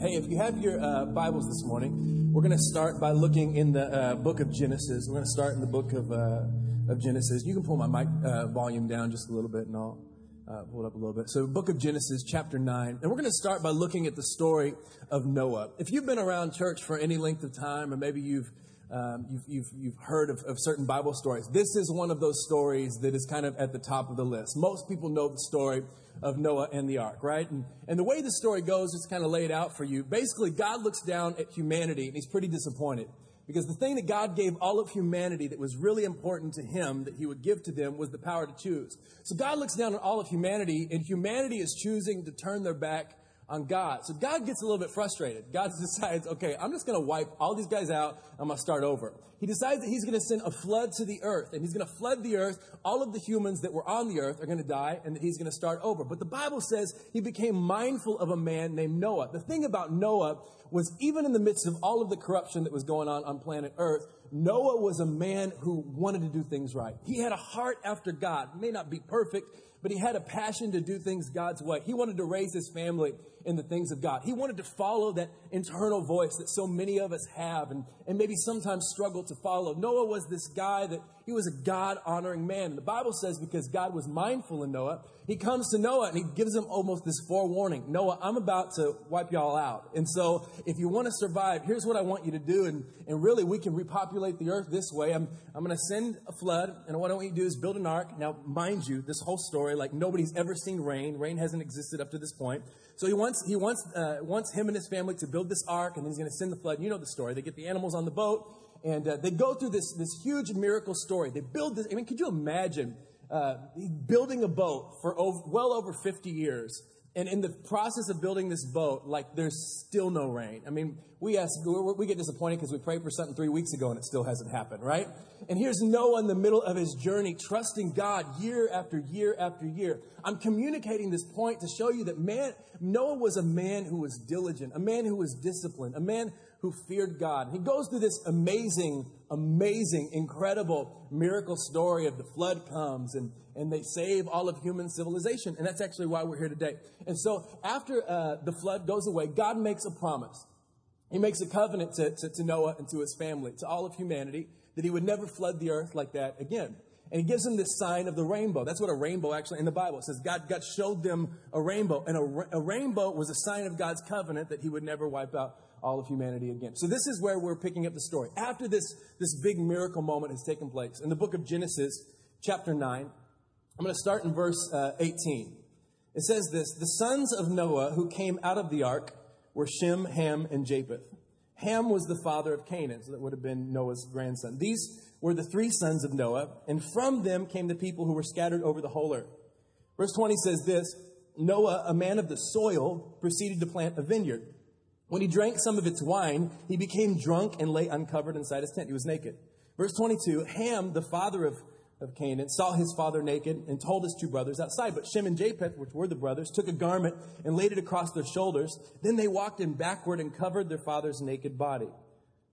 Hey, if you have your uh, Bibles this morning, we're going to start by looking in the uh, book of Genesis. We're going to start in the book of, uh, of Genesis. You can pull my mic uh, volume down just a little bit and I'll uh, pull it up a little bit. So, book of Genesis, chapter 9. And we're going to start by looking at the story of Noah. If you've been around church for any length of time, or maybe you've um, you've, you've, you've heard of, of certain Bible stories. This is one of those stories that is kind of at the top of the list. Most people know the story of Noah and the ark, right? And, and the way the story goes, it's kind of laid out for you. Basically, God looks down at humanity and he's pretty disappointed. Because the thing that God gave all of humanity that was really important to him that he would give to them was the power to choose. So God looks down on all of humanity, and humanity is choosing to turn their back on God. So God gets a little bit frustrated. God decides, okay, I'm just going to wipe all these guys out. I'm going to start over. He decides that he's going to send a flood to the earth, and he's going to flood the earth. All of the humans that were on the earth are going to die, and that he's going to start over. But the Bible says he became mindful of a man named Noah. The thing about Noah was even in the midst of all of the corruption that was going on on planet earth, Noah was a man who wanted to do things right. He had a heart after God. May not be perfect, but he had a passion to do things God's way. He wanted to raise his family in the things of God. He wanted to follow that internal voice that so many of us have and, and maybe sometimes struggle to follow. Noah was this guy that he was a God honoring man. The Bible says because God was mindful of Noah, he comes to Noah and he gives him almost this forewarning Noah, I'm about to wipe y'all out. And so if you want to survive, here's what I want you to do. And, and really, we can repopulate the earth this way. I'm, I'm going to send a flood, and what I want you to do is build an ark. Now, mind you, this whole story, like nobody's ever seen rain. Rain hasn't existed up to this point. So he wants, he wants, uh, wants him and his family to build this ark, and then he's going to send the flood. You know the story. They get the animals on the boat, and uh, they go through this, this huge miracle story. They build this. I mean, could you imagine uh, building a boat for over, well over 50 years? And in the process of building this boat, like there's still no rain. I mean, we ask, we get disappointed because we prayed for something three weeks ago and it still hasn't happened, right? And here's Noah in the middle of his journey, trusting God year after year after year. I'm communicating this point to show you that man, Noah was a man who was diligent, a man who was disciplined, a man who feared God. He goes through this amazing, amazing, incredible miracle story of the flood comes and, and they save all of human civilization. And that's actually why we're here today. And so after uh, the flood goes away, God makes a promise. He makes a covenant to, to, to Noah and to his family, to all of humanity, that he would never flood the earth like that again. And he gives them this sign of the rainbow. That's what a rainbow actually in the Bible it says. God, God showed them a rainbow, and a, a rainbow was a sign of God's covenant that he would never wipe out all of humanity again. So this is where we're picking up the story. After this, this big miracle moment has taken place in the book of Genesis, chapter 9, I'm going to start in verse uh, 18. It says this The sons of Noah who came out of the ark were Shem, Ham, and Japheth. Ham was the father of Canaan, so that would have been Noah's grandson. These were the three sons of Noah, and from them came the people who were scattered over the whole earth. Verse 20 says this Noah, a man of the soil, proceeded to plant a vineyard. When he drank some of its wine, he became drunk and lay uncovered inside his tent. He was naked. Verse 22 Ham, the father of, of Canaan, saw his father naked and told his two brothers outside. But Shem and Japheth, which were the brothers, took a garment and laid it across their shoulders. Then they walked in backward and covered their father's naked body.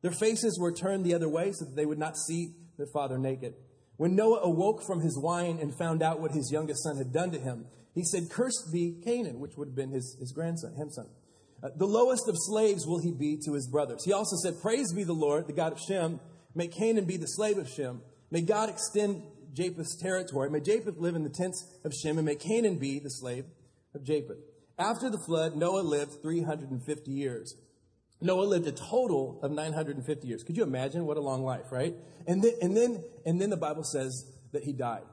Their faces were turned the other way so that they would not see their father naked. When Noah awoke from his wine and found out what his youngest son had done to him, he said, Cursed be Canaan, which would have been his, his grandson, Ham's son. Uh, Uh, the lowest of slaves will he be to his brothers. He also said, Praise be the Lord, the God of Shem. May Canaan be the slave of Shem. May God extend Japheth's territory. May Japheth live in the tents of Shem, and may Canaan be the slave of Japheth. After the flood, Noah lived 350 years. Noah lived a total of 950 years. Could you imagine what a long life, right? And then, and then, and then the Bible says that he died.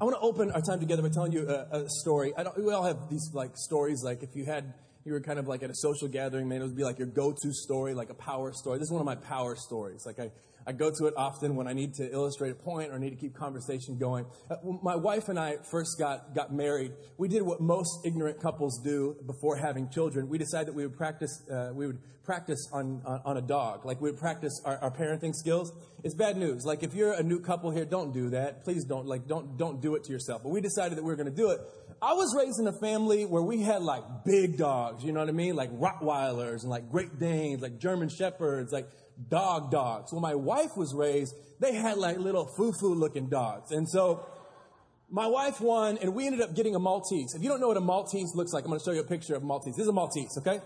I want to open our time together by telling you a, a story. we all have these like stories, like if you had you were kind of like at a social gathering, man, it would be like your go-to story, like a power story. This is one of my power stories. Like I, I go to it often when I need to illustrate a point or need to keep conversation going. Uh, my wife and I first got, got married. We did what most ignorant couples do before having children. We decided that we would practice, uh, we would practice on, on, on, a dog. Like we would practice our, our parenting skills. It's bad news. Like if you're a new couple here, don't do that. Please don't, like, don't, don't do it to yourself. But we decided that we were going to do it. I was raised in a family where we had like big dogs, you know what I mean? Like Rottweilers and like Great Danes, like German Shepherds, like dog dogs. When my wife was raised, they had like little foo-foo looking dogs. And so my wife won and we ended up getting a Maltese. If you don't know what a Maltese looks like, I'm going to show you a picture of Maltese. This is a Maltese, okay?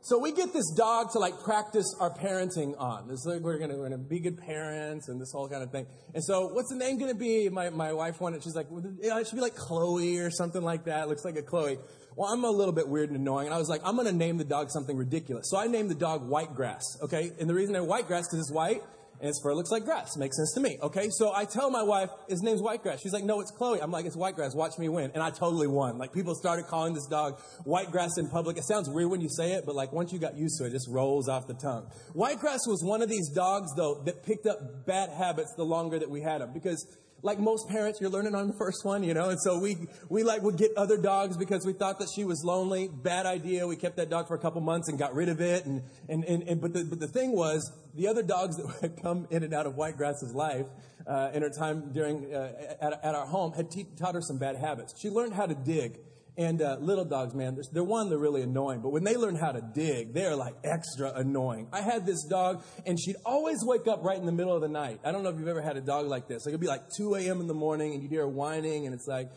so we get this dog to like practice our parenting on. This is like we're gonna, we're gonna be good parents and this whole kind of thing. And so, what's the name gonna be? My my wife wanted. She's like, well, it should be like Chloe or something like that. It looks like a Chloe. Well, I'm a little bit weird and annoying, and I was like, I'm gonna name the dog something ridiculous. So I named the dog Whitegrass. Okay, and the reason I Whitegrass because it's white and its fur looks like grass. Makes sense to me. Okay, so I tell my wife his name's Whitegrass. She's like, no, it's Chloe. I'm like, it's Whitegrass. Watch me win, and I totally won. Like people started calling this dog Whitegrass in public. It sounds weird when you say it, but like once you got used to it, it just rolls off the tongue. Whitegrass was one of these dogs though that picked up bad habits the longer that we had him because like most parents, you're learning on the first one, you know, and so we, we like would get other dogs because we thought that she was lonely. Bad idea. We kept that dog for a couple months and got rid of it. And, and, and, and but the, but the thing was, the other dogs that had come in and out of Whitegrass's life, uh, in her time during, uh, at, at our home had te- taught her some bad habits. She learned how to dig. And uh, little dogs, man, they're one, they're really annoying. But when they learn how to dig, they're like extra annoying. I had this dog, and she'd always wake up right in the middle of the night. I don't know if you've ever had a dog like this. Like it'd be like 2 a.m. in the morning, and you'd hear her whining, and it's like,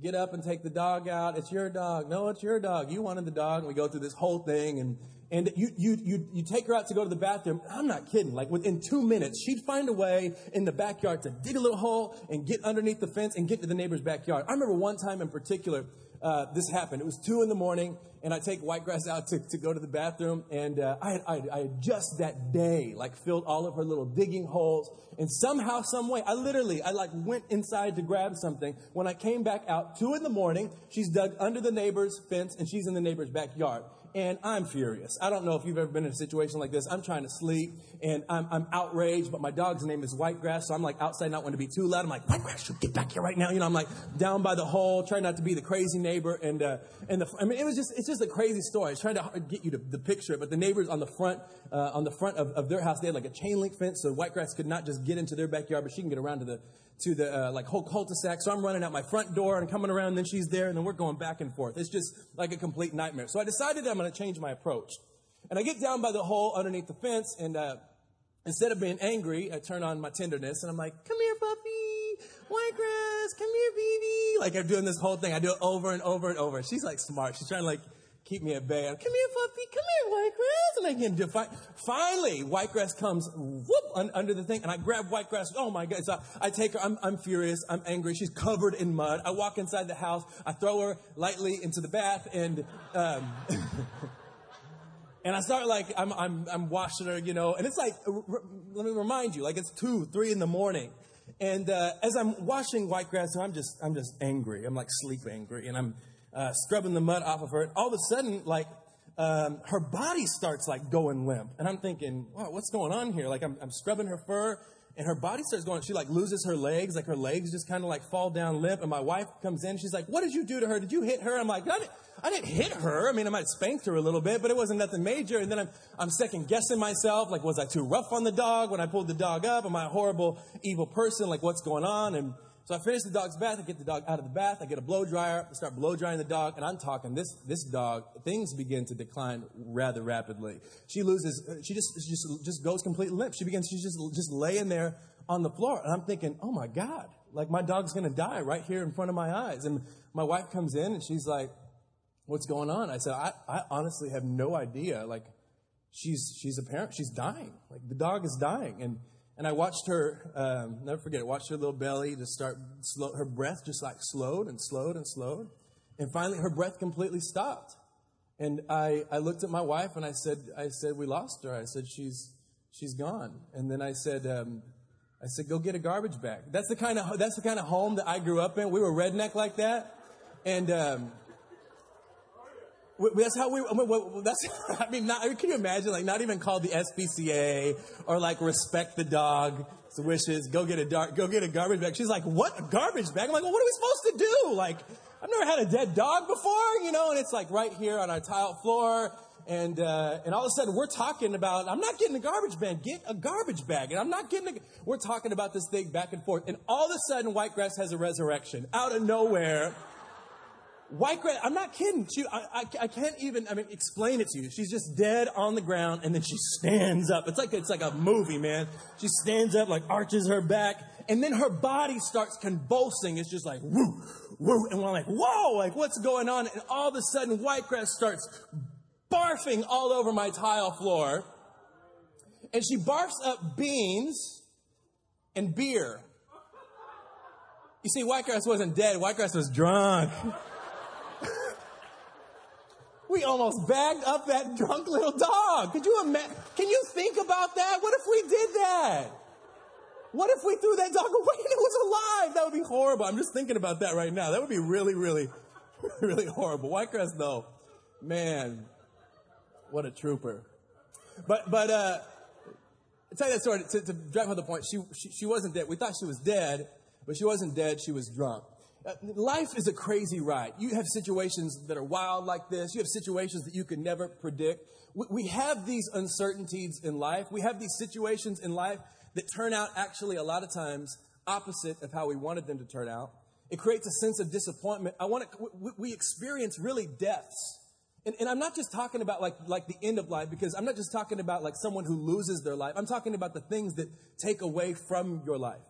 get up and take the dog out. It's your dog. No, it's your dog. You wanted the dog. And we go through this whole thing, and and you, you, you, you take her out to go to the bathroom. I'm not kidding. Like within two minutes, she'd find a way in the backyard to dig a little hole and get underneath the fence and get to the neighbor's backyard. I remember one time in particular, uh, this happened. It was two in the morning, and I take Whitegrass out to, to go to the bathroom, and uh, I, I, I had just that day like filled all of her little digging holes, and somehow, some way, I literally, I like went inside to grab something. When I came back out, two in the morning, she's dug under the neighbor's fence, and she's in the neighbor's backyard and I'm furious. I don't know if you've ever been in a situation like this. I'm trying to sleep and I'm, I'm outraged, but my dog's name is Whitegrass, so I'm like outside, not want to be too loud. I'm like, Whitegrass, you get back here right now. You know, I'm like down by the hole, trying not to be the crazy neighbor. And, uh, and the, I mean, it was just, it's just a crazy story. I was trying to get you to the picture but the neighbors on the front, uh, on the front of, of their house, they had like a chain link fence, so Whitegrass could not just get into their backyard, but she can get around to the, to the uh, like whole cul-de-sac. So I'm running out my front door and coming around, and then she's there, and then we're going back and forth. It's just like a complete nightmare. So I decided I'm going to change my approach. And I get down by the hole underneath the fence, and uh, instead of being angry, I turn on my tenderness, and I'm like, "Come here, puppy, Whitegrass, come here, baby." Like I'm doing this whole thing. I do it over and over and over. She's like smart. She's trying to like keep me at bay. I'm, come here, puppy. Come here, Whitegrass. And I can define. Finally, Whitegrass comes whoop un, under the thing, and I grab Whitegrass. Oh my God! So I take her. I'm, I'm furious. I'm angry. She's covered in mud. I walk inside the house. I throw her lightly into the bath, and um, and I start like I'm I'm I'm washing her, you know. And it's like, r- let me remind you, like it's two, three in the morning. And uh, as I'm washing Whitegrass, I'm just I'm just angry. I'm like sleep angry, and I'm uh, scrubbing the mud off of her. And all of a sudden, like, um, her body starts like going limp. And I'm thinking, wow, what's going on here? Like, I'm, I'm scrubbing her fur and her body starts going, she like loses her legs, like her legs just kind of like fall down limp. And my wife comes in, she's like, what did you do to her? Did you hit her? I'm like, I didn't, I didn't hit her. I mean, I might spanked her a little bit, but it wasn't nothing major. And then I'm, I'm second guessing myself. Like, was I too rough on the dog when I pulled the dog up? Am I a horrible, evil person? Like, what's going on? And so I finish the dog's bath. I get the dog out of the bath. I get a blow dryer. I start blow drying the dog. And I'm talking this, this dog, things begin to decline rather rapidly. She loses, uh, she just, she just, just goes completely limp. She begins, she's just, just laying there on the floor. And I'm thinking, oh my God, like my dog's to die right here in front of my eyes. And my wife comes in and she's like, what's going on? I said, I, I honestly have no idea. Like she's, she's apparent, she's dying. Like the dog is dying. And, and I watched her, um, never forget it, watched her little belly just start, slow, her breath just like slowed and slowed and slowed. And finally her breath completely stopped. And I, I looked at my wife and I said, I said, we lost her. I said, she's, she's gone. And then I said, um, I said, go get a garbage bag. That's the kind of, that's the kind of home that I grew up in. We were redneck like that. And, um, that's how we. I mean, that's. I mean, not, can you imagine? Like, not even called the SPCA or like respect the dog's wishes. Go get a dark. Go get a garbage bag. She's like, what? A garbage bag? I'm like, well, what are we supposed to do? Like, I've never had a dead dog before, you know. And it's like right here on our tile floor. And uh, and all of a sudden we're talking about I'm not getting a garbage bag. Get a garbage bag. And I'm not getting. A, we're talking about this thing back and forth. And all of a sudden Whitegrass has a resurrection out of nowhere. Whitegrass, I'm not kidding. She, I, I, I, can't even, I mean, explain it to you. She's just dead on the ground and then she stands up. It's like, it's like a movie, man. She stands up, like arches her back, and then her body starts convulsing. It's just like, woo, woo. And we're like, whoa, like what's going on? And all of a sudden, Whitegrass starts barfing all over my tile floor. And she barfs up beans and beer. You see, Whitegrass wasn't dead, Whitegrass was drunk. we almost bagged up that drunk little dog. Could you imagine? Can you think about that? What if we did that? What if we threw that dog away and it was alive? That would be horrible. I'm just thinking about that right now. That would be really, really, really horrible. Whitegrass, though, man, what a trooper. But, but, uh, tell you that story to, to drive home the point. She, she, she wasn't dead. We thought she was dead, but she wasn't dead. She was drunk. Life is a crazy ride. You have situations that are wild like this. You have situations that you can never predict. We, have these uncertainties in life. We have these situations in life that turn out actually a lot of times opposite of how we wanted them to turn out. It creates a sense of disappointment. I want to, we experience really deaths. And, and, I'm not just talking about like, like the end of life because I'm not just talking about like someone who loses their life. I'm talking about the things that take away from your life.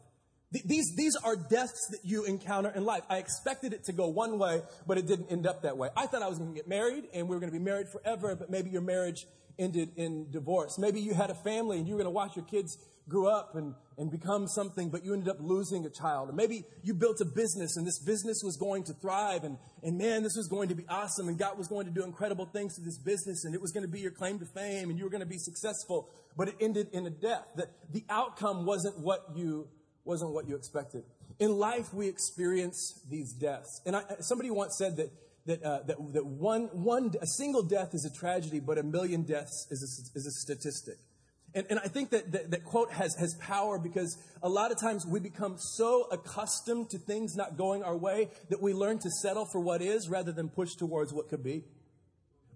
These, these are deaths that you encounter in life. I expected it to go one way, but it didn't end up that way. I thought I was going to get married and we were going to be married forever, but maybe your marriage ended in divorce. Maybe you had a family and you were going to watch your kids grow up and, and become something, but you ended up losing a child. Or maybe you built a business and this business was going to thrive and, and man, this was going to be awesome and God was going to do incredible things to this business and it was going to be your claim to fame and you were going to be successful, but it ended in a death. That the outcome wasn't what you, wasn't what you expected. In life, we experience these deaths. And I, somebody once said that that, uh, that, that one, one, a single death is a tragedy, but a million deaths is a, is a statistic. And, and I think that, that that quote has, has power because a lot of times we become so accustomed to things not going our way that we learn to settle for what is rather than push towards what could be.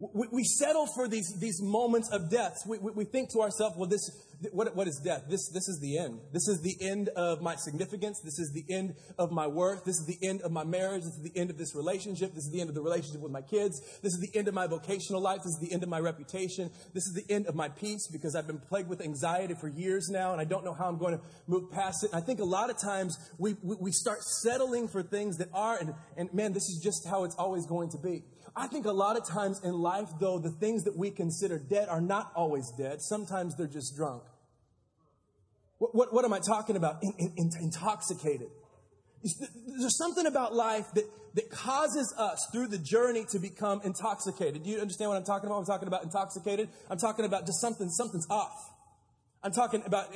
We, we settle for these, these moments of death. We, we, we think to ourselves, well, this, what, what is death? This, this is the end. This is the end of my significance. This is the end of my worth. This is the end of my marriage. This is the end of this relationship. This is the end of the relationship with my kids. This is the end of my vocational life. This is the end of my reputation. This is the end of my peace because I've been plagued with anxiety for years now and I don't know how I'm going to move past it. And I think a lot of times we, we, we start settling for things that are, and, and man, this is just how it's always going to be. I think a lot of times in life, though, the things that we consider dead are not always dead. Sometimes they're just drunk. What, what, what am I talking about? In, in, in, intoxicated. There's something about life that, that causes us through the journey to become intoxicated. Do you understand what I'm talking about? I'm talking about intoxicated. I'm talking about just something, something's off. I'm talking about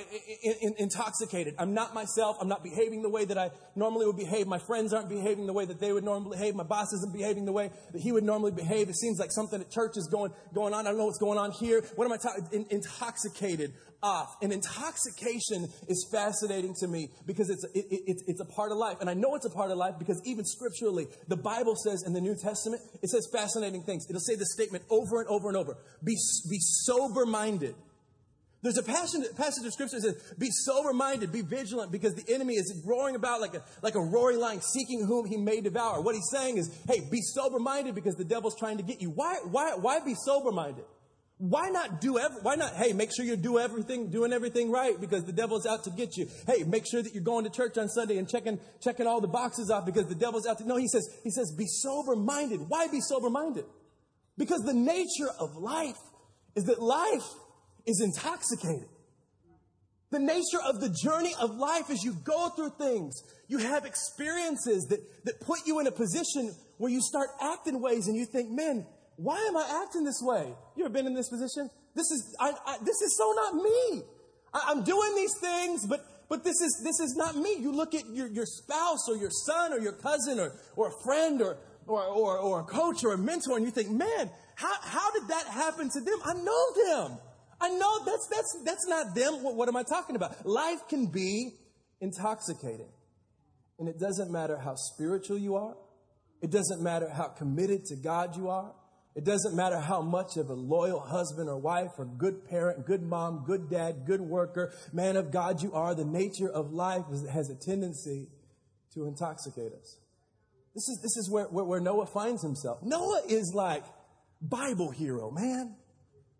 in, in, intoxicated. I'm not myself. I'm not behaving the way that I normally would behave. My friends aren't behaving the way that they would normally behave. My boss isn't behaving the way that he would normally behave. It seems like something at church is going, going on. I don't know what's going on here. What am I talking? In, intoxicated off. And intoxication is fascinating to me because it's, it, it, it's a part of life. And I know it's a part of life because even scripturally, the Bible says in the New Testament, it says fascinating things. It'll say this statement over and over and over. Be, be sober minded. There's a passage, passage of scripture that says, be sober minded, be vigilant, because the enemy is roaring about like a, like a roaring lion, seeking whom he may devour. What he's saying is, hey, be sober minded because the devil's trying to get you. Why, why, why be sober minded? Why not do ever, why not, hey, make sure you do everything, doing everything right because the devil's out to get you. Hey, make sure that you're going to church on Sunday and checking, checking all the boxes off because the devil's out to, no, he says, he says, be sober minded. Why be sober minded? Because the nature of life is that life is intoxicated. The nature of the journey of life is you go through things, you have experiences that, that put you in a position where you start acting ways and you think, man, why am I acting this way? You ever been in this position? This is, I, I, this is so not me. I, I'm doing these things, but, but this is, this is not me. You look at your, your spouse or your son or your cousin or, or a friend or, or, or, or a coach or a mentor and you think, man, how, how did that happen to them? I know them. I know that's, that's, that's not them. What, what am I talking about? Life can be intoxicating. And it doesn't matter how spiritual you are. It doesn't matter how committed to God you are. It doesn't matter how much of a loyal husband or wife or good parent, good mom, good dad, good worker, man of God you are. The nature of life has a tendency to intoxicate us. This is, this is where, where, where Noah finds himself. Noah is like Bible hero, man.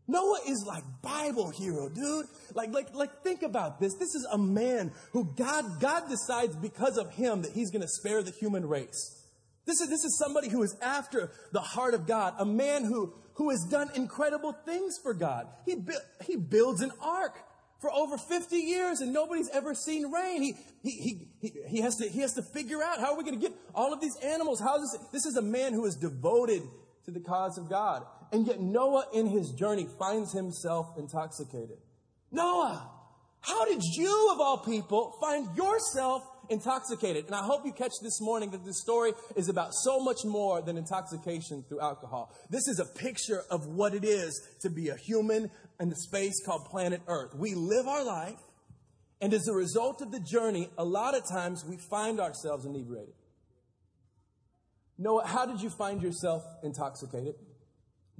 Noah is like Bible hero, dude. Like, like, like, think about this. This is a man who God, God decides because of him that he's going to spare the human race. This is, this is somebody who is after the heart of God, a man who, who has done incredible things for God. He, bu- he builds an ark for over 50 years and nobody's ever seen rain. He, he, he, he, has, to, he has to figure out how are we going to get all of these animals? How is this? This is a man who is devoted to the cause of God. And yet Noah in his journey finds himself intoxicated. Noah, how did you of all people find yourself intoxicated. And I hope you catch this morning that this story is about so much more than intoxication through alcohol. This is a picture of what it is to be a human in the space called planet Earth. We live our life, and as a result of the journey, a lot of times we find ourselves inebriated. Noah, how did you find yourself intoxicated?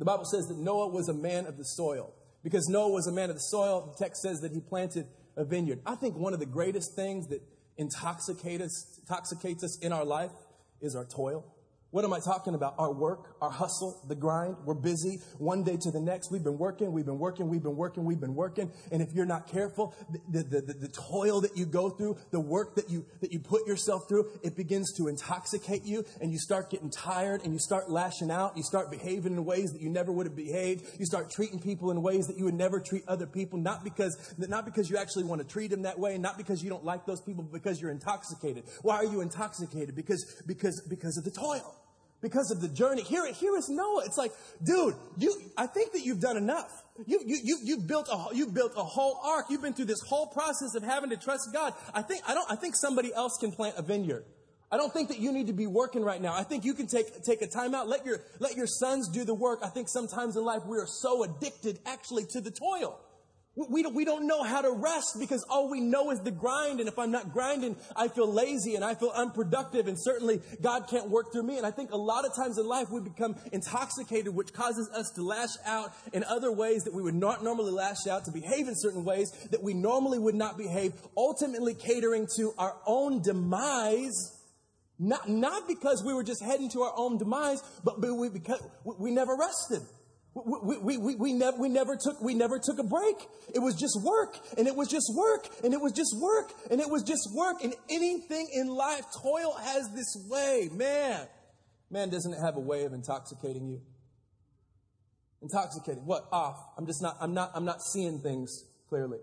The Bible says that Noah was a man of the soil. Because Noah was a man of the soil, the text says that he planted a vineyard. I think one of the greatest things that intoxicate us, intoxicates us in our life is our toil. What am I talking about? Our work, our hustle, the grind. We're busy one day to the next. We've been working, we've been working, we've been working, we've been working. And if you're not careful, the, the, the, the, toil that you go through, the work that you, that you put yourself through, it begins to intoxicate you and you start getting tired and you start lashing out. You start behaving in ways that you never would have behaved. You start treating people in ways that you would never treat other people, not because, not because you actually want to treat them that way, and not because you don't like those people, but because you're intoxicated. Why are you intoxicated? Because, because, because of the toil because of the journey. Here, here is Noah. It's like, dude, you, I think that you've done enough. You, you, you, you built a, you built a whole ark. You've been through this whole process of having to trust God. I think, I don't, I think somebody else can plant a vineyard. I don't think that you need to be working right now. I think you can take, take a time out. Let your, let your sons do the work. I think sometimes in life we are so addicted actually to the toil. We don't, we don't know how to rest because all we know is the grind. And if I'm not grinding, I feel lazy and I feel unproductive. And certainly God can't work through me. And I think a lot of times in life we become intoxicated, which causes us to lash out in other ways that we would not normally lash out, to behave in certain ways that we normally would not behave, ultimately catering to our own demise. Not, not because we were just heading to our own demise, but we, because we never rested. We, we, we, we, never, we, never took, we never took a break. It was just work, and it was just work, and it was just work, and it was just work. And anything in life, toil has this way. Man, man, doesn't it have a way of intoxicating you? Intoxicating. What? Off. I'm just not, I'm not, I'm not seeing things clearly.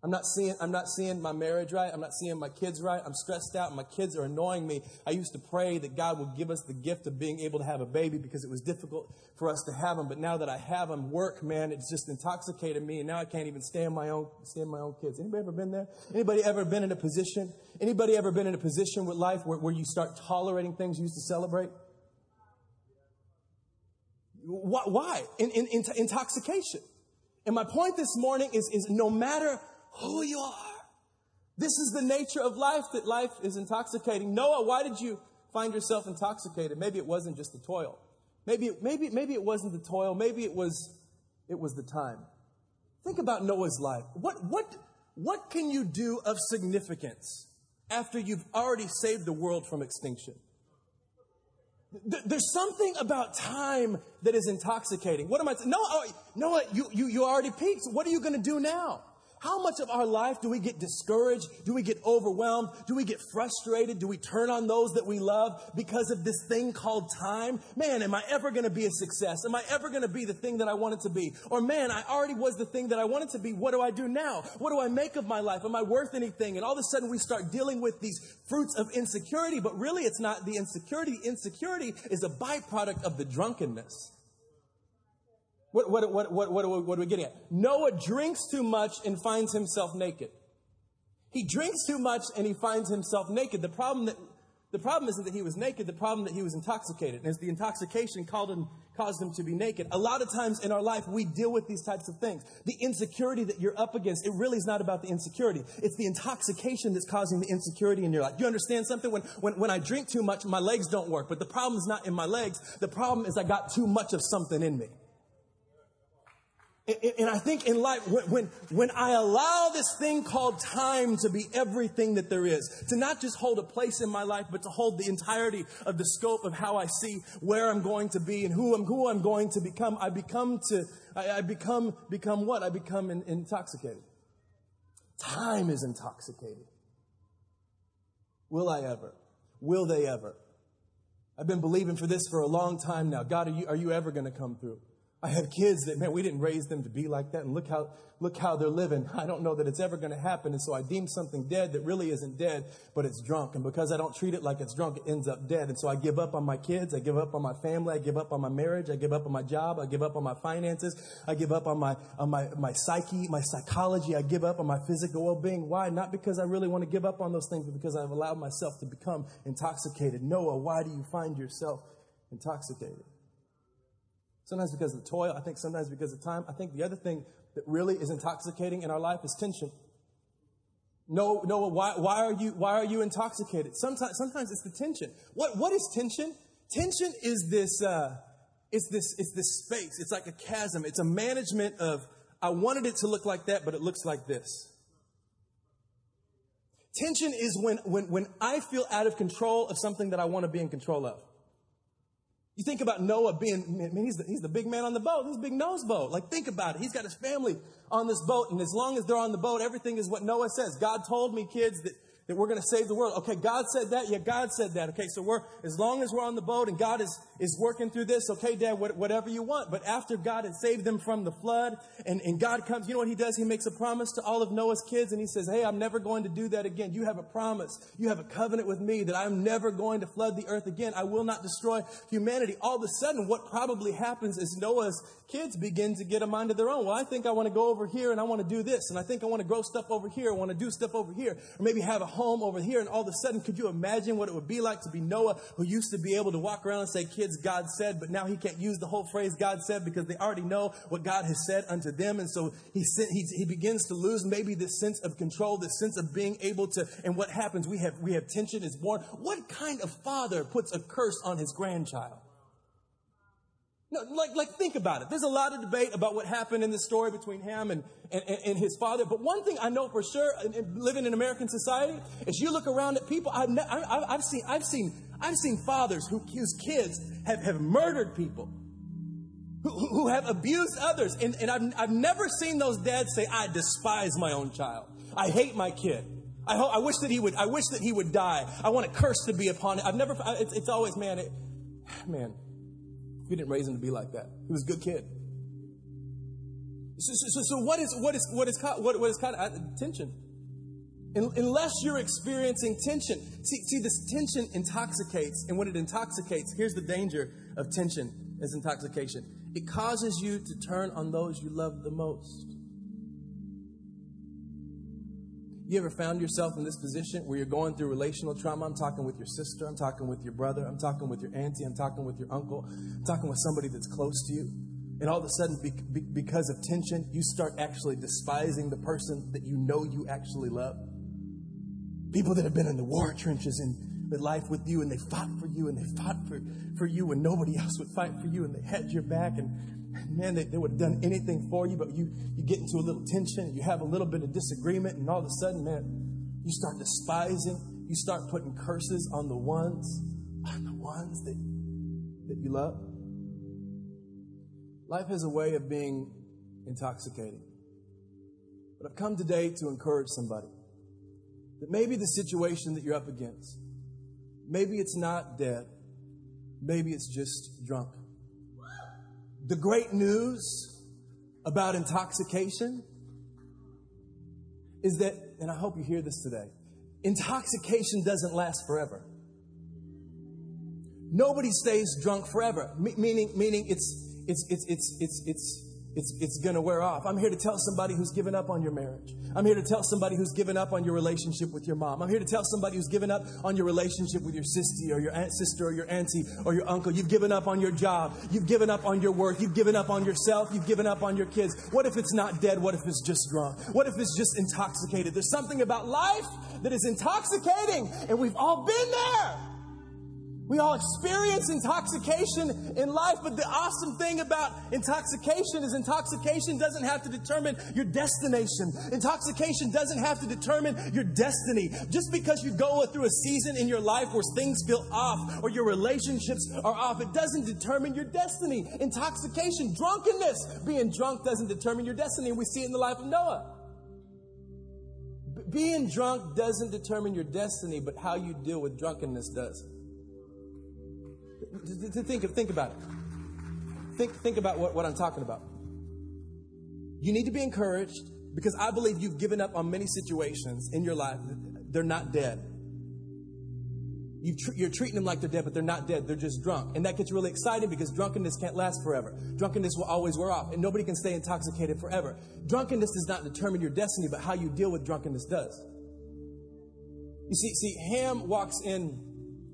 I'm not seeing, I'm not seeing my marriage right. I'm not seeing my kids right. I'm stressed out. My kids are annoying me. I used to pray that God would give us the gift of being able to have a baby because it was difficult for us to have them. But now that I have them, work, man, it's just intoxicated me. And now I can't even stand my own, stand my own kids. Anybody ever been there? Anybody ever been in a position? Anybody ever been in a position with life where, where you start tolerating things you used to celebrate? Why? In, in, in, intoxication. And my point this morning is, is no matter who you are. This is the nature of life, that life is intoxicating. Noah, why did you find yourself intoxicated? Maybe it wasn't just the toil. Maybe, maybe, maybe it wasn't the toil. Maybe it was, it was the time. Think about Noah's life. What, what, what can you do of significance after you've already saved the world from extinction? There's something about time that is intoxicating. What am I saying? Noah, oh, Noah, you, you, you already peaked. What are you going to do now? How much of our life do we get discouraged? Do we get overwhelmed? Do we get frustrated? Do we turn on those that we love because of this thing called time? Man, am I ever going to be a success? Am I ever going to be the thing that I wanted to be? Or man, I already was the thing that I wanted to be. What do I do now? What do I make of my life? Am I worth anything? And all of a sudden we start dealing with these fruits of insecurity, but really it's not the insecurity. Insecurity is a byproduct of the drunkenness. What, what, what, what, what, what are we getting at? Noah drinks too much and finds himself naked. He drinks too much and he finds himself naked. The problem that the problem isn't that he was naked, the problem that he was intoxicated. And as the intoxication called him, caused him to be naked. A lot of times in our life, we deal with these types of things. The insecurity that you're up against, it really is not about the insecurity. It's the intoxication that's causing the insecurity in your life. You understand something? When, when, when I drink too much, my legs don't work. But the problem is not in my legs. The problem is I got too much of something in me. And I think in life, when, when I allow this thing called time to be everything that there is, to not just hold a place in my life, but to hold the entirety of the scope of how I see where I'm going to be and who I'm, who I'm going to become, I become to, I, I become, become what? I become in, intoxicated. Time is intoxicated. Will I ever? Will they ever? I've been believing for this for a long time now. God, are you, are you ever going to come through? I have kids that, man, we didn't raise them to be like that. And look how, look how they're living. I don't know that it's ever going to happen. And so I deem something dead that really isn't dead, but it's drunk. And because I don't treat it like it's drunk, it ends up dead. And so I give up on my kids. I give up on my family. I give up on my marriage. I give up on my job. I give up on my finances. I give up on my, on my, my psyche, my psychology. I give up on my physical well-being. Why? Not because I really want to give up on those things, but because I've allowed myself to become intoxicated. Noah, why do you find yourself intoxicated? Sometimes because of the toil. I think sometimes because of time. I think the other thing that really is intoxicating in our life is tension. No, no, why, why are you, why are you intoxicated? Sometimes, sometimes it's the tension. What, what is tension? Tension is this, uh, it's this, it's this space. It's like a chasm. It's a management of, I wanted it to look like that, but it looks like this. Tension is when, when, when I feel out of control of something that I want to be in control of. You think about Noah being, man, he's the, he's the big man on the boat. He's a big nose boat. Like, think about it. He's got his family on this boat, and as long as they're on the boat, everything is what Noah says. God told me, kids, that that we're going to save the world. Okay, God said that. Yeah, God said that. Okay, so we're, as long as we're on the boat and God is, is working through this, okay, Dad, whatever you want. But after God had saved them from the flood and, and God comes, you know what he does? He makes a promise to all of Noah's kids and he says, Hey, I'm never going to do that again. You have a promise. You have a covenant with me that I'm never going to flood the earth again. I will not destroy humanity. All of a sudden, what probably happens is Noah's kids begin to get a mind of their own. Well, I think I want to go over here and I want to do this. And I think I want to grow stuff over here. I want to do stuff over here. Or maybe have a home over here. And all of a sudden, could you imagine what it would be like to be Noah, who used to be able to walk around and say, kids, God said, but now he can't use the whole phrase God said because they already know what God has said unto them. And so he, he, he begins to lose maybe this sense of control, this sense of being able to, and what happens? We have, we have tension is born. What kind of father puts a curse on his grandchild? No, like, like, think about it. There's a lot of debate about what happened in the story between him and, and, and his father. But one thing I know for sure, living in American society, is you look around at people. I've, I've, I've seen, I've seen, I've seen fathers who, whose kids have, have murdered people, who, who have abused others. And, and I've, I've never seen those dads say, I despise my own child. I hate my kid. I, I wish that he would, I wish that he would die. I want a curse to be upon it. I've never, it's, it's always, man, it, man, we didn't raise him to be like that. He was a good kid. So, so, so what is what is what is what, what is uh, tension? unless you're experiencing tension, see, see, this tension intoxicates, and when it intoxicates, here's the danger of tension as intoxication. It causes you to turn on those you love the most. You ever found yourself in this position where you're going through relational trauma? I'm talking with your sister, I'm talking with your brother, I'm talking with your auntie, I'm talking with your uncle, I'm talking with somebody that's close to you. And all of a sudden, be, be, because of tension, you start actually despising the person that you know you actually love. People that have been in the war trenches in life with you and they fought for you and they fought for, for you when nobody else would fight for you and they had your back and man, they, they would have done anything for you, but you, you get into a little tension, you have a little bit of disagreement, and all of a sudden, man, you start despising, you start putting curses on the ones, on the ones that, that you love. Life has a way of being intoxicating. But I've come today to encourage somebody that maybe the situation that you're up against, maybe it's not dead, maybe it's just drunk. The great news about intoxication is that, and I hope you hear this today, intoxication doesn't last forever. Nobody stays drunk forever, meaning, meaning it's, it's, it's, it's, it's, it's, it's, it's going to wear off. I'm here to tell somebody who's given up on your marriage. I'm here to tell somebody who's given up on your relationship with your mom. I'm here to tell somebody who's given up on your relationship with your sister or your aunt, sister or your auntie or your uncle. You've given up on your job. You've given up on your work. You've given up on yourself. You've given up on your kids. What if it's not dead? What if it's just drunk? What if it's just intoxicated? There's something about life that is intoxicating, and we've all been there. We all experience intoxication in life, but the awesome thing about intoxication is intoxication doesn't have to determine your destination. Intoxication doesn't have to determine your destiny. Just because you go through a season in your life where things feel off or your relationships are off, it doesn't determine your destiny. Intoxication, drunkenness, being drunk doesn't determine your destiny. We see it in the life of Noah. Being drunk doesn't determine your destiny, but how you deal with drunkenness does. Think, think about it. Think, think about what, what I'm talking about. You need to be encouraged because I believe you've given up on many situations in your life. They're not dead. You are treating them like they're dead, but they're not dead. They're just drunk. And that gets really exciting because drunkenness can't last forever. Drunkenness will always wear off, and nobody can stay intoxicated forever. Drunkenness does not determine your destiny, but how you deal with drunkenness does. You see, see, Ham walks in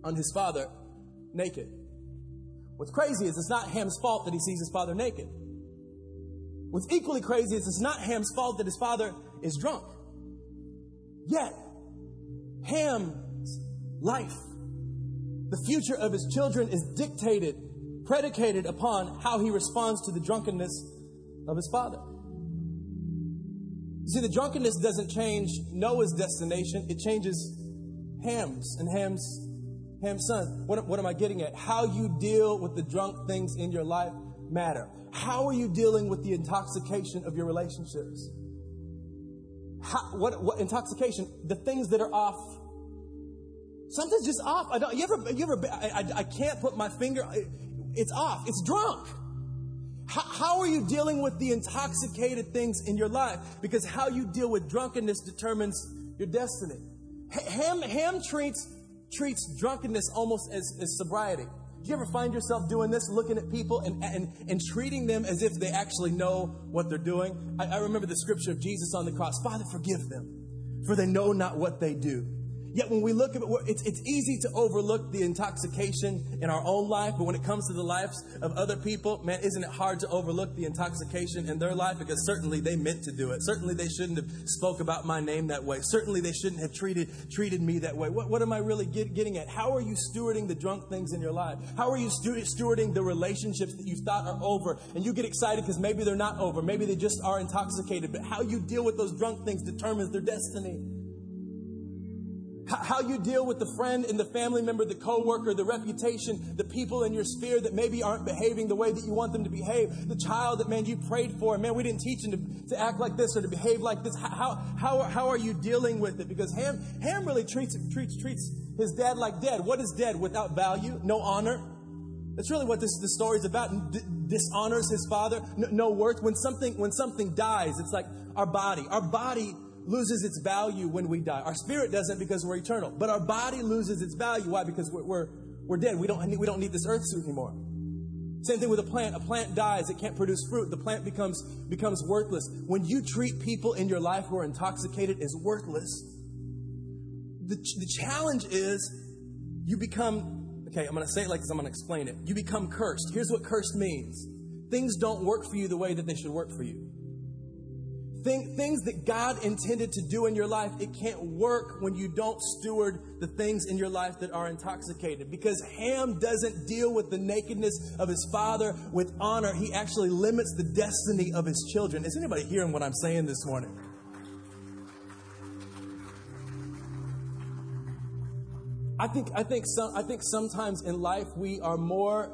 on his father naked. What's crazy is it's not Ham's fault that he sees his father naked. What's equally crazy is it's not Ham's fault that his father is drunk. Yet, Ham's life the future of his children is dictated, predicated upon how he responds to the drunkenness of his father. You see, the drunkenness doesn't change Noah's destination, it changes Ham's and Ham's Ham's son. What, what am I getting at? How you deal with the drunk things in your life matter. How are you dealing with the intoxication of your relationships? How, what, what intoxication? The things that are off Something's just off. I don't, you ever, you ever, I, I, I can't put my finger, it's off. It's drunk. How, how are you dealing with the intoxicated things in your life? Because how you deal with drunkenness determines your destiny. Ham, Ham treats, treats drunkenness almost as, as sobriety. Do you ever find yourself doing this, looking at people and, and, and treating them as if they actually know what they're doing? I, I remember the scripture of Jesus on the cross Father, forgive them, for they know not what they do. Yet when we look at it, it's, it's easy to overlook the intoxication in our own life, but when it comes to the lives of other people, man, isn't it hard to overlook the intoxication in their life? Because certainly they meant to do it. Certainly they shouldn't have spoke about my name that way. Certainly they shouldn't have treated, treated me that way. What, what am I really get, getting at? How are you stewarding the drunk things in your life? How are you stewarding the relationships that you thought are over? And you get excited because maybe they're not over. Maybe they just are intoxicated. But how you deal with those drunk things determines their destiny how you deal with the friend and the family member, the coworker, the reputation, the people in your sphere that maybe aren't behaving the way that you want them to behave, the child that, man, you prayed for, man, we didn't teach him to, to act like this or to behave like this. How, how, how are you dealing with it? Because Ham, Ham really treats, treats, treats his dad like dead. What is dead? Without value, no honor. That's really what this, this story is about. D- dishonors his father, no worth. When something, when something dies, it's like our body. Our body loses its value when we die. Our spirit doesn't because we're eternal, but our body loses its value. Why? Because we're, we're, we're dead. We don't, we don't need this earth suit anymore. Same thing with a plant. A plant dies, it can't produce fruit. The plant becomes, becomes worthless. When you treat people in your life who are intoxicated as worthless, the, the challenge is you become, okay, I'm going to say it like this, I'm going to explain it. You become cursed. Here's what cursed means things don't work for you the way that they should work for you. Things that God intended to do in your life, it can't work when you don't steward the things in your life that are intoxicated. Because Ham doesn't deal with the nakedness of his father with honor. He actually limits the destiny of his children. Is anybody hearing what I'm saying this morning? I think, I think, I think sometimes in life we are more.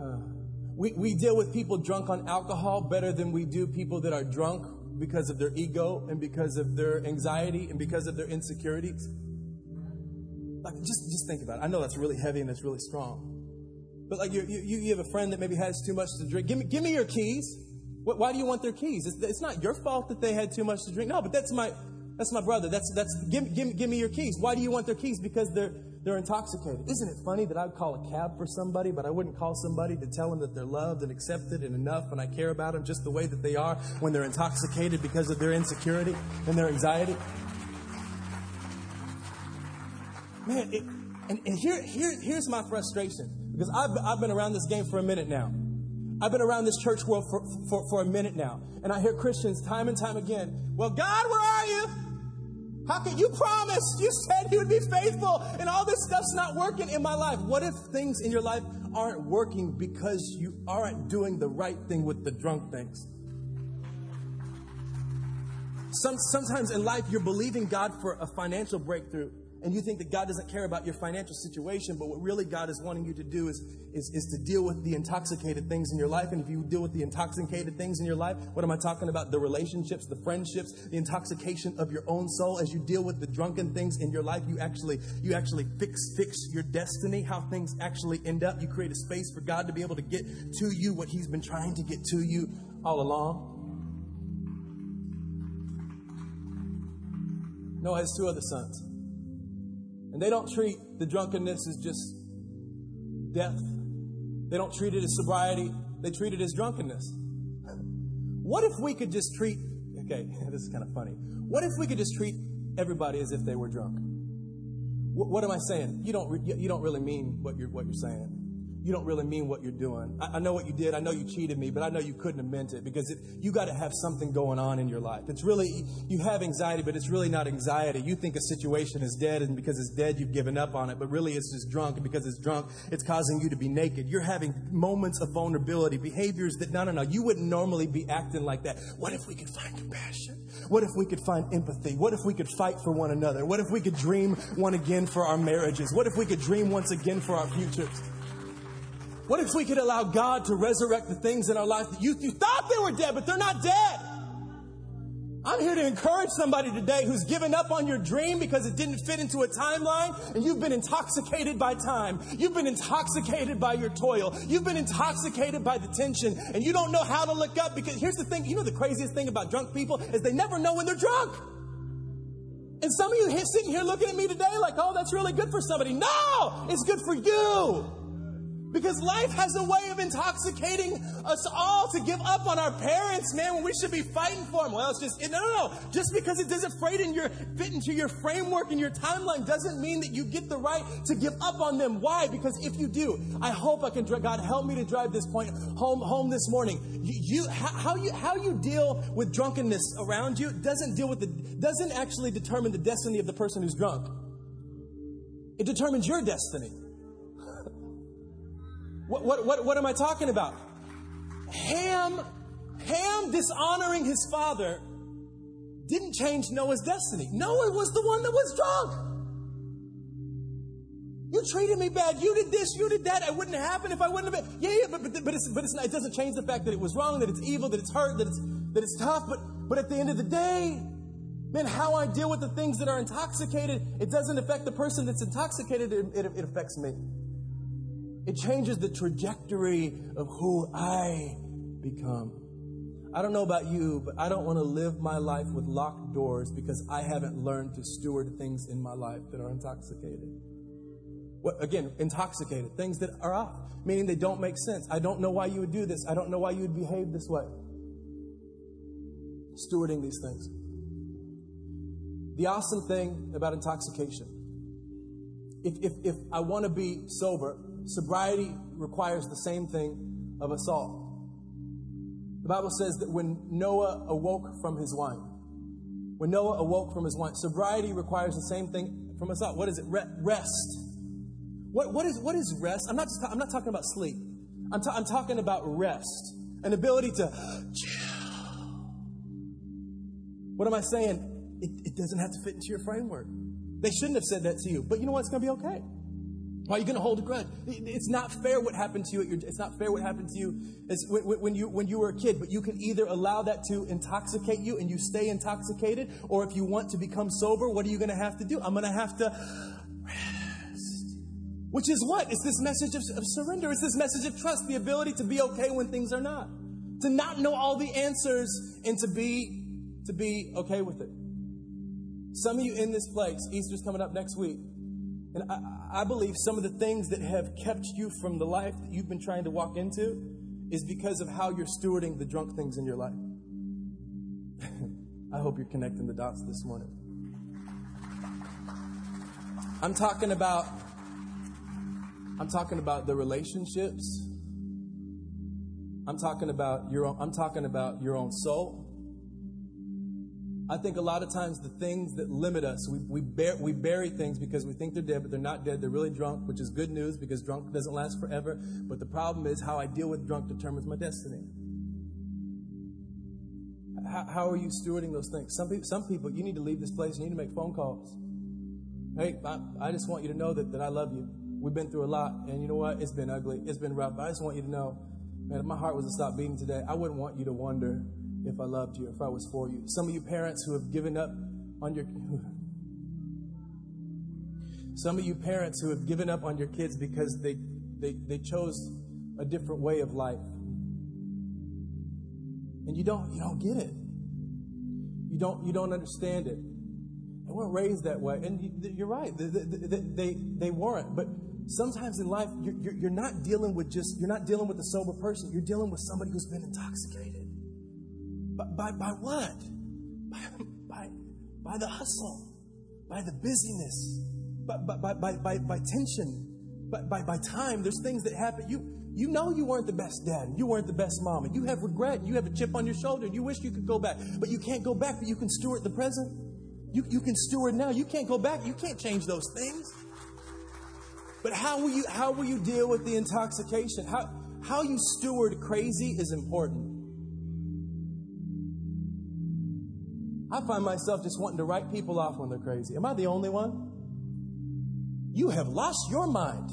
Uh, we, we deal with people drunk on alcohol better than we do people that are drunk because of their ego and because of their anxiety and because of their insecurities. Like, just, just think about it. I know that's really heavy and that's really strong. But like you, you, you have a friend that maybe has too much to drink. Give me, give me your keys. Why do you want their keys? It's, it's not your fault that they had too much to drink. No, but that's my, that's my brother. That's, that's, give, give, give me your keys. Why do you want their keys? Because they're, they're intoxicated. Isn't it funny that I'd call a cab for somebody, but I wouldn't call somebody to tell them that they're loved and accepted and enough and I care about them just the way that they are when they're intoxicated because of their insecurity and their anxiety? Man, it, and, and here, here, here's my frustration because I've, I've been around this game for a minute now. I've been around this church world for, for, for a minute now, and I hear Christians time and time again, Well, God, where are you? How can you promise? You said you would be faithful, and all this stuff's not working in my life. What if things in your life aren't working because you aren't doing the right thing with the drunk things? Some, sometimes in life, you're believing God for a financial breakthrough, and you think that God doesn't care about your financial situation, but what really God is wanting you to do is, is, is to deal with the intoxicated things in your life. And if you deal with the intoxicated things in your life, what am I talking about? The relationships, the friendships, the intoxication of your own soul. As you deal with the drunken things in your life, you actually, you actually fix, fix your destiny, how things actually end up. You create a space for God to be able to get to you what He's been trying to get to you all along. Noah has two other sons. And they don't treat the drunkenness as just death. They don't treat it as sobriety. They treat it as drunkenness. What if we could just treat, okay, this is kind of funny. What if we could just treat everybody as if they were drunk? What, what am I saying? You don't, you don't really mean what you're, what you're saying you don't really mean what you're doing. I, I, know what you did. I know you cheated me, but I know you couldn't have meant it because it, you got to have something going on in your life. It's really, you have anxiety, but it's really not anxiety. You think a situation is dead, and because it's dead, you've given up on it, but really it's just drunk, and because it's drunk, it's causing you to be naked. You're having moments of vulnerability, behaviors that, no, no, no, you wouldn't normally be acting like that. What if we could find compassion? What if we could find empathy? What if we could fight for one another? What if we could dream one again for our marriages? What if we could dream once again for our futures? What if we could allow God to resurrect the things in our life that you, you thought they were dead, but they're not dead? I'm here to encourage somebody today who's given up on your dream because it didn't fit into a timeline and you've been intoxicated by time. You've been intoxicated by your toil. You've been intoxicated by the tension and you don't know how to look up because here's the thing, you know the craziest thing about drunk people is they never know when they're drunk. And some of you sitting here looking at me today like, oh, that's really good for somebody. No, it's good for you. Because life has a way of intoxicating us all to give up on our parents, man, when we should be fighting for them. Well, it's just, no, no, no. Just because it doesn't fit, in your, fit into your framework and your timeline doesn't mean that you get the right to give up on them. Why? Because if you do, I hope I can, God, help me to drive this point home, home this morning. You, you how, you, how you deal with drunkenness around you doesn't deal with the, doesn't actually determine the destiny of the person who's drunk. It determines your destiny. What, what, what, what am I talking about? Ham, Ham dishonoring his father didn't change Noah's destiny. Noah was the one that was drunk. You treated me bad. You did this. You did that. It wouldn't happen if I wouldn't have been. Yeah, yeah, but, but, but, it's, but it's not, it doesn't change the fact that it was wrong, that it's evil, that it's hurt, that it's, that it's tough. But, but at the end of the day, man, how I deal with the things that are intoxicated, it doesn't affect the person that's intoxicated. It, it, it affects me. It changes the trajectory of who I become. I don't know about you, but I don't want to live my life with locked doors because I haven't learned to steward things in my life that are intoxicated. What, again, intoxicated, things that are off, meaning they don't make sense. I don't know why you would do this. I don't know why you would behave this way. Stewarding these things. The awesome thing about intoxication, if, if, if I want to be sober, sobriety requires the same thing of us all. The Bible says that when Noah awoke from his wine, when Noah awoke from his wine, sobriety requires the same thing from us all. What is it? Rest. What, what, is, what is rest? I'm not, just, I'm not talking about sleep. I'm, ta- I'm talking about rest, an ability to chill. What am I saying? It, it doesn't have to fit into your framework. They shouldn't have said that to you, but you know what? It's going to be okay. Why are you going to hold a grudge? It's not fair what happened to you. Your, it's not fair what happened to you when, when, you when you were a kid. But you can either allow that to intoxicate you and you stay intoxicated, or if you want to become sober, what are you going to have to do? I'm going to have to rest. Which is what? It's this message of, of surrender. It's this message of trust. The ability to be okay when things are not, to not know all the answers, and to be to be okay with it. Some of you in this place, Easter's coming up next week. And I, I believe some of the things that have kept you from the life that you've been trying to walk into is because of how you're stewarding the drunk things in your life. I hope you're connecting the dots this morning. I'm talking about I'm talking about the relationships. I'm talking about your I'm talking about your own soul. I think a lot of times the things that limit us, we, we, bear, we bury things because we think they're dead, but they're not dead. They're really drunk, which is good news because drunk doesn't last forever. But the problem is how I deal with drunk determines my destiny. How, how are you stewarding those things? Some people, some people, you need to leave this place. You need to make phone calls. Hey, I, I just want you to know that, that I love you. We've been through a lot, and you know what? It's been ugly. It's been rough. I just want you to know, man, if my heart was to stop beating today, I wouldn't want you to wonder if I loved you, if I was for you. Some of you parents who have given up on your some of you parents who have given up on your kids because they, they, they chose a different way of life. And you don't, you don't get it. You don't, you don't understand it. They weren't raised that way. And you, are right. They, they, they, they, weren't. But sometimes in life, you're, you're, you're not dealing with just, you're not dealing with a sober person. You're dealing with somebody who's been intoxicated. By, by what? By, by, by the hustle, by the busyness, by, by, by, by, by tension, by, by, by time. There's things that happen. You, you know you weren't the best dad, you weren't the best mom, and you have regret, you have a chip on your shoulder, you wish you could go back. But you can't go back, but you can steward the present. You, you can steward now. You can't go back. You can't change those things. But how will you how will you deal with the intoxication? How how you steward crazy is important. I find myself just wanting to write people off when they're crazy. Am I the only one? You have lost your mind.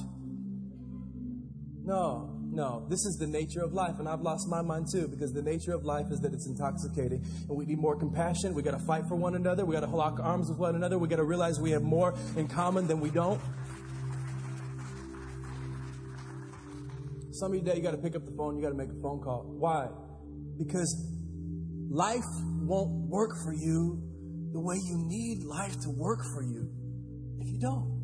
No, no. This is the nature of life, and I've lost my mind too, because the nature of life is that it's intoxicating. And we need more compassion. We got to fight for one another. We got to lock arms with one another. We got to realize we have more in common than we don't. Some of you today, you got to pick up the phone, you got to make a phone call. Why? Because life won't work for you the way you need life to work for you if you don't.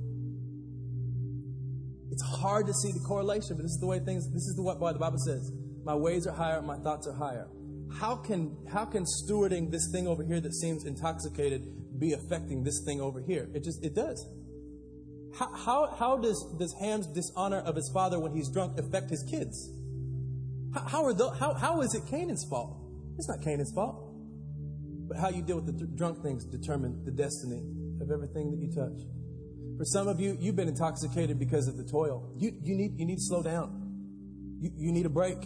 It's hard to see the correlation, but this is the way things, this is the, what the Bible says. My ways are higher, my thoughts are higher. How can, how can stewarding this thing over here that seems intoxicated be affecting this thing over here? It just, it does. How, how, how does, does Ham's dishonor of his father when he's drunk affect his kids? How, how, are the, how, how is it Canaan's fault? It's not Canaan's fault. But how you deal with the th- drunk things determine the destiny of everything that you touch. For some of you, you've been intoxicated because of the toil. You, you, need, you need to slow down. You, you need a break.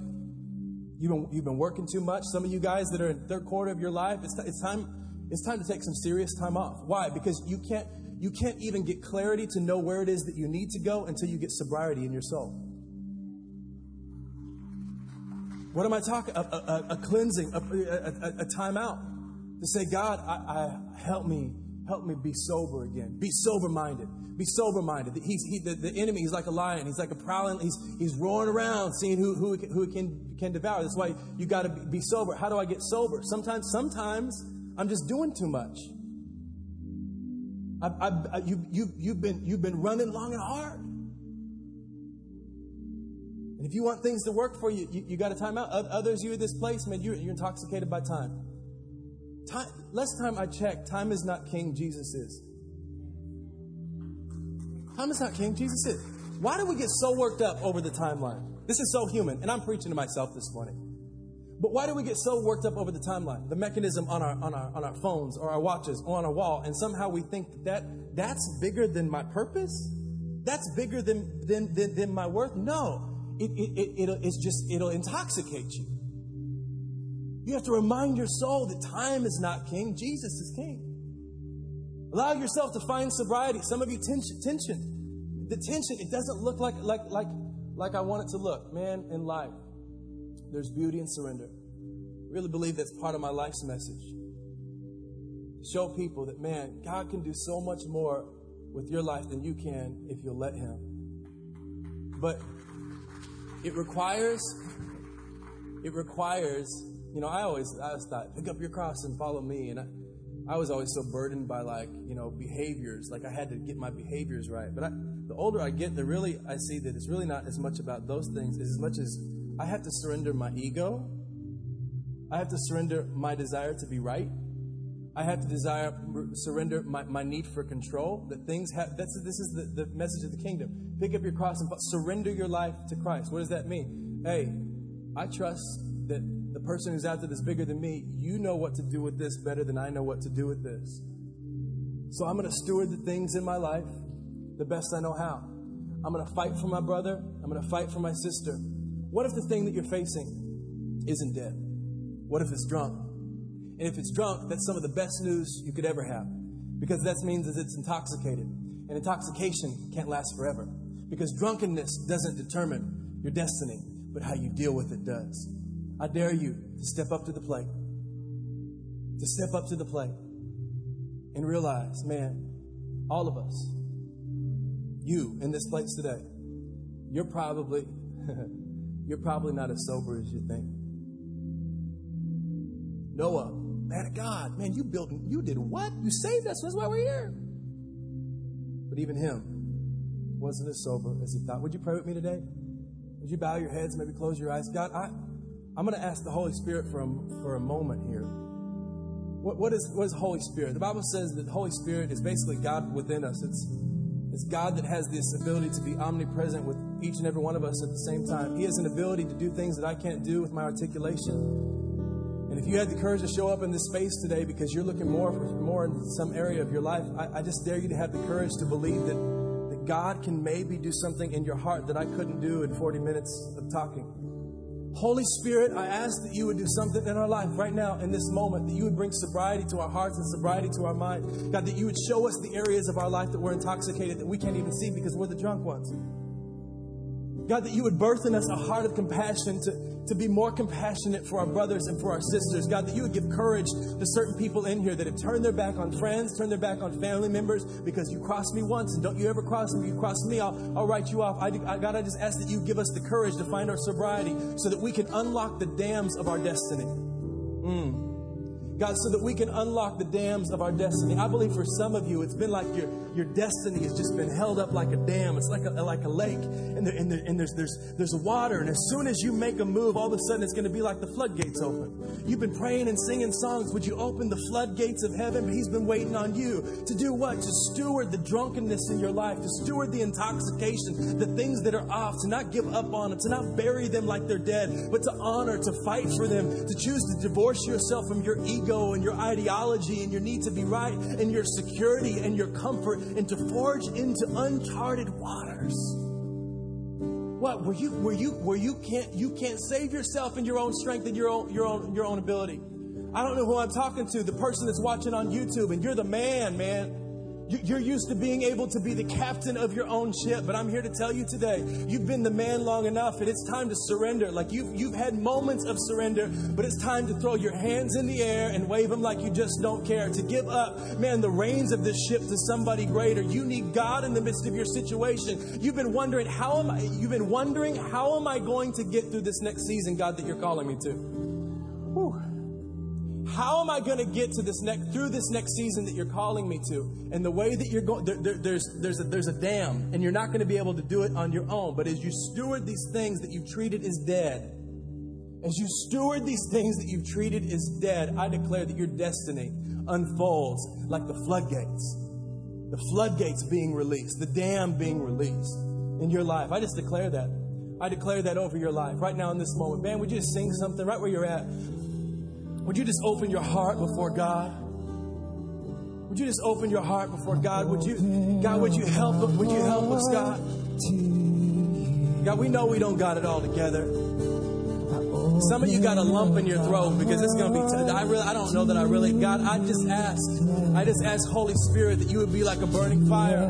You've been, you've been working too much. Some of you guys that are in third quarter of your life, it's, t- it's, time, it's time to take some serious time off. Why? Because you can't, you can't even get clarity to know where it is that you need to go until you get sobriety in your soul. What am I talking? A, a, a cleansing, a, a, a, time out to say, God, I, I help me help me be sober again. Be sober minded. Be sober minded. He's he, the, the enemy. He's like a lion. He's like a prowling. He's he's roaring around, seeing who who who can can devour. That's why you got to be, be sober. How do I get sober? Sometimes sometimes I'm just doing too much. I, I, you, you, you've, been, you've been running long and hard. And if you want things to work for you, you, you got to time out. Others, you at this place, man, you're, you're intoxicated by time. Time, time I checked, time is not king, Jesus is. Time is not king, Jesus is. Why do we get so worked up over the timeline? This is so human, and I'm preaching to myself this morning. But why do we get so worked up over the timeline, the mechanism on our, on our, on our phones or our watches or on our wall, and somehow we think that, that that's bigger than my purpose? That's bigger than, than, than, than my worth? No. It, it, it, it'll, it's just, it'll intoxicate you. You have to remind your soul that time is not king, Jesus is king. Allow yourself to find sobriety. Some of you tension, tension. The tension, it doesn't look like like like like I want it to look. Man, in life, there's beauty in surrender. I really believe that's part of my life's message. Show people that man, God can do so much more with your life than you can if you'll let him. But it requires it requires you know, I always, I always thought, pick up your cross and follow me. And I, I was always so burdened by like, you know, behaviors. Like I had to get my behaviors right. But I, the older I get, the really I see that it's really not as much about those things as much as I have to surrender my ego. I have to surrender my desire to be right. I have to desire surrender my, my need for control. That things have that's this is the, the message of the kingdom. Pick up your cross and surrender your life to Christ. What does that mean? Hey, I trust that the person who's out there that's bigger than me, you know what to do with this better than I know what to do with this. So I'm going to steward the things in my life the best I know how. I'm going to fight for my brother. I'm going to fight for my sister. What if the thing that you're facing isn't dead? What if it's drunk? And if it's drunk, that's some of the best news you could ever have because that means that it's intoxicated. And intoxication can't last forever because drunkenness doesn't determine your destiny, but how you deal with it does. I dare you to step up to the plate, to step up to the plate and realize, man, all of us, you in this place today, you're probably you're probably not as sober as you think. Noah, man God, man, you built, you did what? You saved us. That's why we're here. But even him wasn't as sober as he thought. Would you pray with me today? Would you bow your heads, maybe close your eyes? God, I, I'm going to ask the Holy Spirit for a, for a moment here. What, what, is, what is Holy Spirit? The Bible says that the Holy Spirit is basically God within us. It's, it's God that has this ability to be omnipresent with each and every one of us at the same time. He has an ability to do things that I can't do with my articulation. And if you had the courage to show up in this space today because you're looking more more in some area of your life, I, I just dare you to have the courage to believe that, that God can maybe do something in your heart that I couldn't do in 40 minutes of talking. Holy Spirit, I ask that you would do something in our life right now, in this moment, that you would bring sobriety to our hearts and sobriety to our mind. God, that you would show us the areas of our life that we're intoxicated that we can't even see because we're the drunk ones. God, that you would birth in us a heart of compassion to, to be more compassionate for our brothers and for our sisters. God, that you would give courage to certain people in here that have turned their back on friends, turned their back on family members because you crossed me once and don't you ever cross me. You cross me, I'll, I'll write you off. I, I, God, I just ask that you give us the courage to find our sobriety so that we can unlock the dams of our destiny. Mm. God, so that we can unlock the dams of our destiny. I believe for some of you, it's been like your, your destiny has just been held up like a dam. It's like a, like a lake, and, there, and, there, and there's, there's, there's water, and as soon as you make a move, all of a sudden it's going to be like the floodgates open. You've been praying and singing songs. Would you open the floodgates of heaven? But He's been waiting on you to do what? To steward the drunkenness in your life, to steward the intoxication, the things that are off, to not give up on them, to not bury them like they're dead, but to honor, to fight for them, to choose to divorce yourself from your ego ego and your ideology and your need to be right and your security and your comfort and to forge into uncharted waters. What where you where you where you can't you can't save yourself in your own strength and your own your own your own ability. I don't know who I'm talking to, the person that's watching on YouTube, and you're the man, man. You're used to being able to be the captain of your own ship, but I'm here to tell you today, you've been the man long enough, and it's time to surrender. Like you've, you've had moments of surrender, but it's time to throw your hands in the air and wave them like you just don't care. To give up, man, the reins of this ship to somebody greater. You need God in the midst of your situation. You've been wondering, how am I, you've been wondering, how am I going to get through this next season, God, that you're calling me to? How am I going to get to this next through this next season that you're calling me to? And the way that you're going, there, there, there's there's a, there's a dam, and you're not going to be able to do it on your own. But as you steward these things that you've treated as dead, as you steward these things that you've treated as dead, I declare that your destiny unfolds like the floodgates, the floodgates being released, the dam being released in your life. I just declare that. I declare that over your life right now in this moment. Man, would you just sing something right where you're at? Would you just open your heart before God? Would you just open your heart before God? Would you, God, would you help? Would you help us, God? God, we know we don't got it all together. Some of you got a lump in your throat because it's going to be. T- I really, I don't know that I really. God, I just ask, I just ask Holy Spirit that you would be like a burning fire.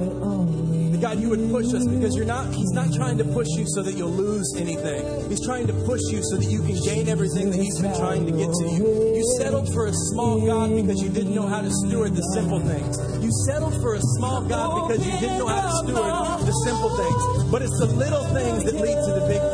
God, you would push us because you're not, He's not trying to push you so that you'll lose anything. He's trying to push you so that you can gain everything that He's been trying to get to you. You settled for a small God because you didn't know how to steward the simple things. You settled for a small God because you didn't know how to steward the simple things. But it's the little things that lead to the big things.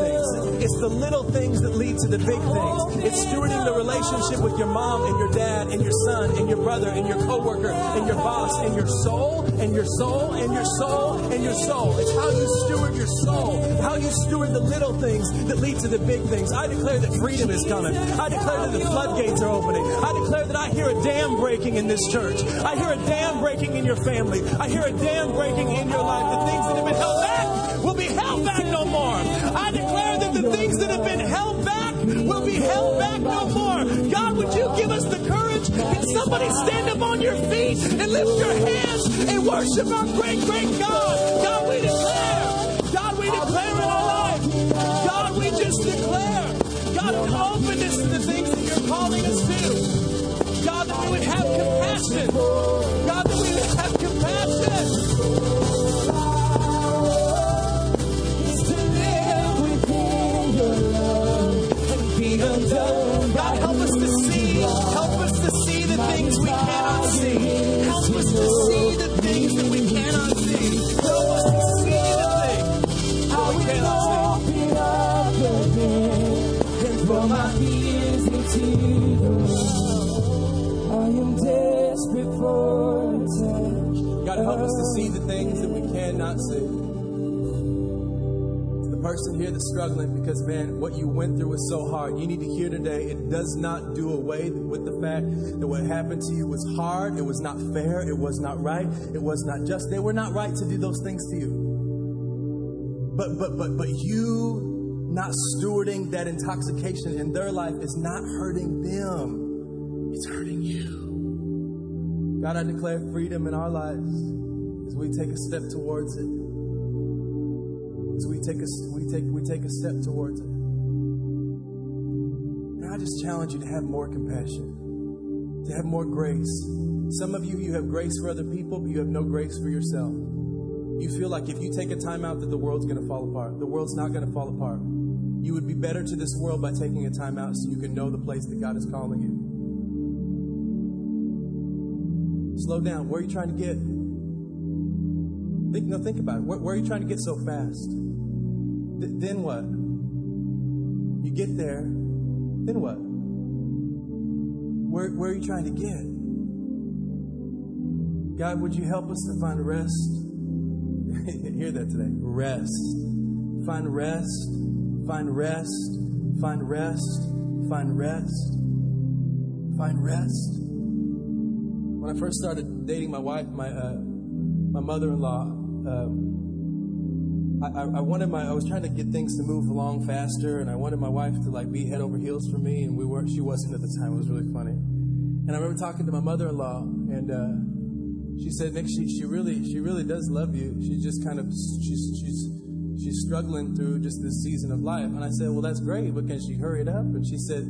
It's the little things that lead to the big things. It's stewarding the relationship with your mom and your dad and your son and your brother and your coworker and your boss and your soul and your soul and your soul and your soul. It's how you steward your soul, how you steward the little things that lead to the big things. I declare that freedom is coming. I declare that the floodgates are opening. I declare that I hear a dam breaking in this church. I hear a dam breaking in your family. I hear a dam breaking in your life. The things that have been held back will be held back somebody stand up on your feet and lift your hands and worship our great, great God? God, we declare. God, we declare in our life. God, we just declare. God, an openness to the things that you're calling us to. God, that we would have compassion. God, that we would have compassion. God, help us to see the things that we cannot see The person here that's struggling because, man, what you went through was so hard. You need to hear today it does not do away with the fact that what happened to you was hard, it was not fair, it was not right, it was not just. They were not right to do those things to you. But, but, but, but you not stewarding that intoxication in their life is not hurting them, it's hurting you. God, I declare freedom in our lives as we take a step towards it as we take a, we take, we take a step towards it. And I just challenge you to have more compassion, to have more grace. Some of you, you have grace for other people, but you have no grace for yourself. You feel like if you take a time out that the world's going to fall apart. The world's not going to fall apart. You would be better to this world by taking a time out so you can know the place that God is calling you. Slow down. Where are you trying to get? Think, no, think about it. Where, where are you trying to get so fast? Th- then what? You get there, then what? Where, where are you trying to get? God, would you help us to find rest? Hear that today. Rest. Find rest. Find rest. Find rest. Find rest. Find rest. When I first started dating my wife, my uh, my mother-in-law, um, I, I, wanted my I was trying to get things to move along faster, and I wanted my wife to like be head over heels for me, and we weren't. She wasn't at the time. It was really funny. And I remember talking to my mother-in-law, and uh, she said, "Nick, she, she really she really does love you. She's just kind of she's she's she's struggling through just this season of life." And I said, "Well, that's great, but can she hurry it up?" And she said,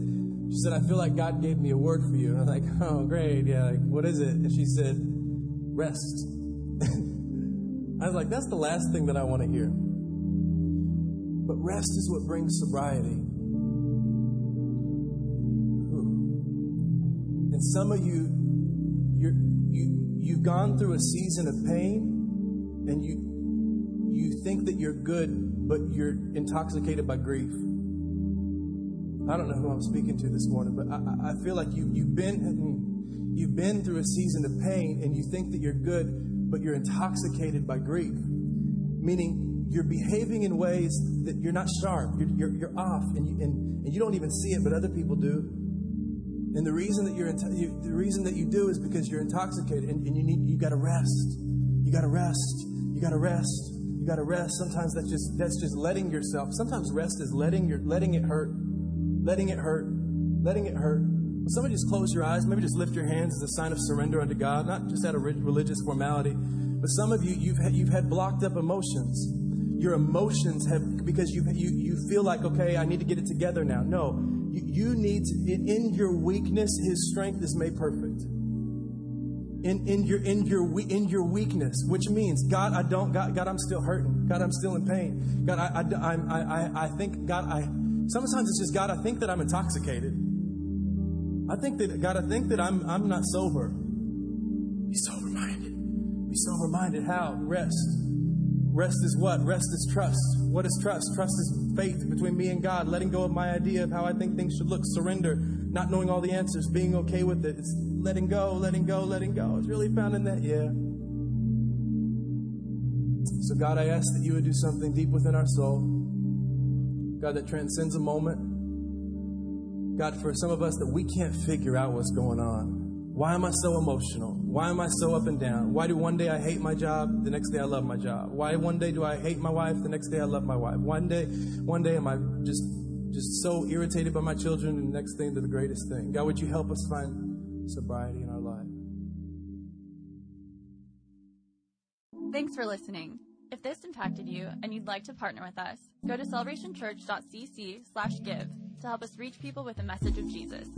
"She said I feel like God gave me a word for you." And I was like, "Oh, great, yeah. Like, what is it?" And she said, "Rest." I was like, that's the last thing that I want to hear. But rest is what brings sobriety. And some of you, you're, you, you've gone through a season of pain and you, you think that you're good, but you're intoxicated by grief. I don't know who I'm speaking to this morning, but I, I feel like you, you've been you've been through a season of pain and you think that you're good, but you're intoxicated by grief, meaning you're behaving in ways that you're not sharp, you're, you're, you're off, and you, and, and you don't even see it, but other people do. And the reason that you're you, the reason that you do is because you're intoxicated, and, and you need you got to rest. You got to rest. You got to rest. You got to rest. Sometimes that's just that's just letting yourself. Sometimes rest is letting your letting it hurt, letting it hurt, letting it hurt somebody just close your eyes, maybe just lift your hands as a sign of surrender unto God, not just out of religious formality, but some of you, you've had, you've had blocked up emotions. Your emotions have, because you, you, you feel like, okay, I need to get it together now. No, you, you need to, in your weakness, His strength is made perfect. In, in your in your in your weakness, which means God, I don't God, God, I'm still hurting. God, I'm still in pain. God, I I, I, I, think God, I sometimes it's just God, I think that I'm intoxicated. I think that, God, I think that I'm, I'm not sober. Be sober minded. Be sober minded. How? Rest. Rest is what? Rest is trust. What is trust? Trust is faith between me and God, letting go of my idea of how I think things should look, surrender, not knowing all the answers, being okay with it. It's letting go, letting go, letting go. It's really found in that, yeah. So, God, I ask that you would do something deep within our soul. God, that transcends a moment God, for some of us that we can't figure out what's going on. Why am I so emotional? Why am I so up and down? Why do one day I hate my job, the next day I love my job? Why one day do I hate my wife, the next day I love my wife? One day, one day am I just just so irritated by my children, and the next thing to the greatest thing. God, would you help us find sobriety in our life? Thanks for listening. If this impacted you and you'd like to partner with us, go to celebrationchurch.cc slash give to help us reach people with the message of Jesus.